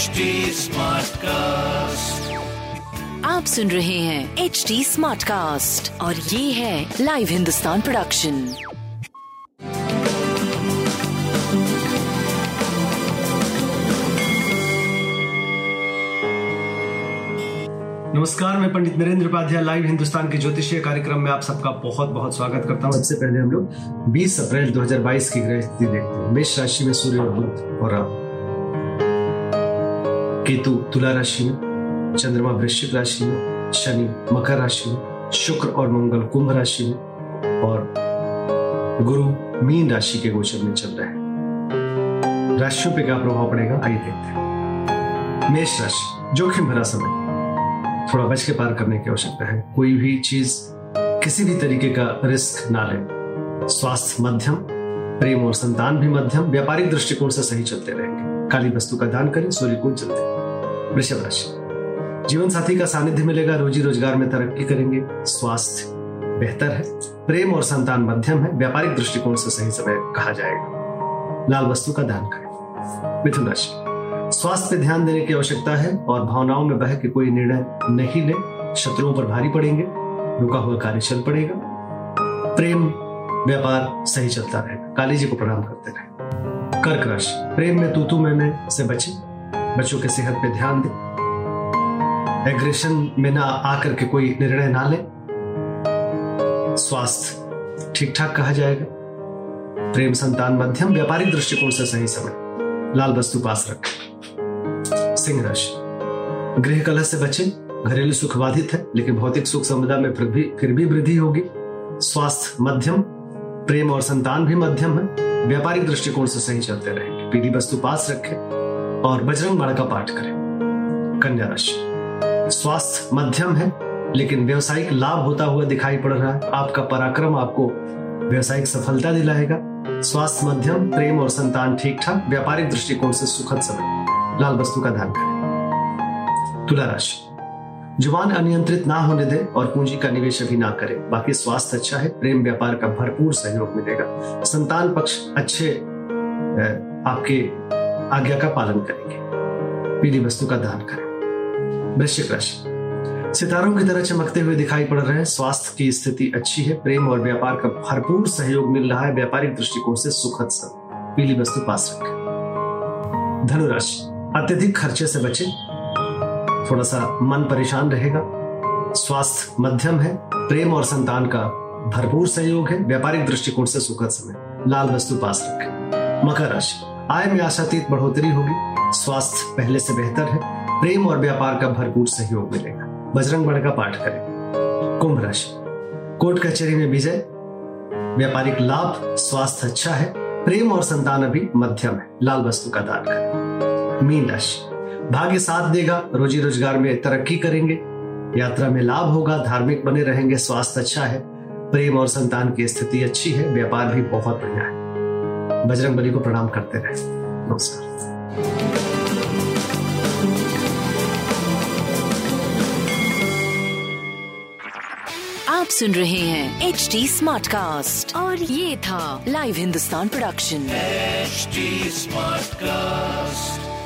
HD cast आप सुन रहे हैं एच डी स्मार्ट कास्ट और ये है लाइव हिंदुस्तान प्रोडक्शन नमस्कार मैं पंडित नरेंद्र उपाध्याय लाइव हिंदुस्तान के ज्योतिषीय कार्यक्रम में आप सबका बहुत बहुत स्वागत करता हूँ। सबसे पहले हम लोग 20 अप्रैल 2022 की ग्रह स्थिति देखते हैं। मेष राशि में सूर्य और बुध और राहु। केतु तुला राशि में, चंद्रमा वृश्चिक राशि में, शनि मकर राशि में, शुक्र और मंगल कुंभ राशि में और गुरु मीन राशि के गोचर में चल रहे हैं। राशियों पे क्या प्रभाव पड़ेगा? आइए देखते हैं। मेष राशि, जोखिम भरा समय। थोड़ा बच के पार करने की आवश्यकता है। कोई भी चीज़ किसी भी तरीके का रिस्क ना लें। स्वास्थ्य मध्यम, प्रेम और संतान भी मध्यम, व्यापारिक दृष्टिकोण से सही चलते रहेंगे। काली वस्तु का दान करें सूर्य को जल दें वृषभ राशि। जीवन साथी का सानिध्य मिलेगा, रोजी रोज़गार में तरक्की करेंगे, स्वास्थ्य बेहतर है, प्रेम और संतान मध्यम है, व्यापारिक दृष्टिकोण से सही समय कहा जाएगा। लाल वस्तु का दान करें। मिथुन राशि। स्वास्थ्य पे ध्यान देने की आवश्यकता है और भावनाओं में बह के कोई निर्णय नहीं ले। शत्रुओं पर भारी पड़ेंगे, रुका हुआ कार्य चल पड़ेगा। प्रेम, व्यापार सही चलता रहेगा। काली जी को प्रणाम करते रहे। कर्क राशि प्रेम में तूतू में, में से बचे। बच्चों के सेहत पे ध्यान दें। एग्रेशन में ना आकर के कोई निर्णय ना ले। स्वास्थ्य ठीक ठाक कहा जाएगा। प्रेम संतान मध्यम व्यापारिक दृष्टिकोण से सही समय। लाल वस्तु पास रखें। सिंह राशि। गृह कलह से बचे। घरेलू सुख बाधित है लेकिन भौतिक सुख संपदा में फिर भी फिर भी वृद्धि होगी। स्वास्थ्य मध्यम प्रेम और संतान भी मध्यम है। व्यापारिक दृष्टिकोण से सही चलते रहेंगे। पीली वस्तु पास रखें और बजरंग बाण का पाठ करें। कन्या राशि। स्वास्थ्य मध्यम है, लेकिन व्यवसायिक लाभ होता हुआ दिखाई पड़ रहा है। आपका पराक्रम आपको व्यवसायिक सफलता दिलाएगा। स्वास्थ्य मध्यम, प्रेम और संतान ठीक ठाक व्यापारिक दृष्टिकोण से सुखद समय। लाल वस्तु का दान करें। तुला राशि। ज़ुबान अनियंत्रित ना होने दे और पूंजी का निवेश अभी ना करें। बाकी स्वास्थ्य अच्छा है, प्रेम व्यापार का भरपूर सहयोग मिलेगा। संतान पक्ष अच्छे आपके आज्ञा का पालन करेंगे। पीली वस्तु का दान करें। वृश्चिक राशि। सितारों की तरह चमकते हुए दिखाई पड़ रहे हैं। स्वास्थ्य की स्थिति अच्छी है, प्रेम और व्यापार का भरपूर सहयोग मिल रहा है। व्यापारिक दृष्टिकोण से सुखद सब। पीली वस्तु पास रखें। धनुराशि। अत्यधिक खर्चे से बचे। थोड़ा सा मन परेशान रहेगा। स्वास्थ्य मध्यम है, प्रेम और संतान का भरपूर सहयोग है, व्यापारिक दृष्टिकोण से सुखद समय। लाल वस्तु पास रखें। मकर राशि। आय में आशातीत बढ़ोतरी होगी। स्वास्थ्य पहले से बेहतर है, प्रेम और व्यापार का भरपूर सहयोग मिलेगा। बजरंग बण का पाठ करें। कुंभ राशि। कोर्ट कचहरी में विजय। व्यापारिक लाभ, स्वास्थ्य अच्छा है, प्रेम और संतान अभी मध्यम है। लाल वस्तु का दान करें। मीन राशि। भाग्य साथ देगा रोजी रोज़गार में तरक्की करेंगे यात्रा में लाभ होगा धार्मिक बने रहेंगे स्वास्थ्य अच्छा है प्रेम और संतान की स्थिति अच्छी है व्यापार भी बहुत बढ़िया है। बजरंग बली को प्रणाम करते रहे। नमस्कार। आप सुन रहे हैं एच डी स्मार्ट कास्ट और ये था live Hindustan production HD Smartcast.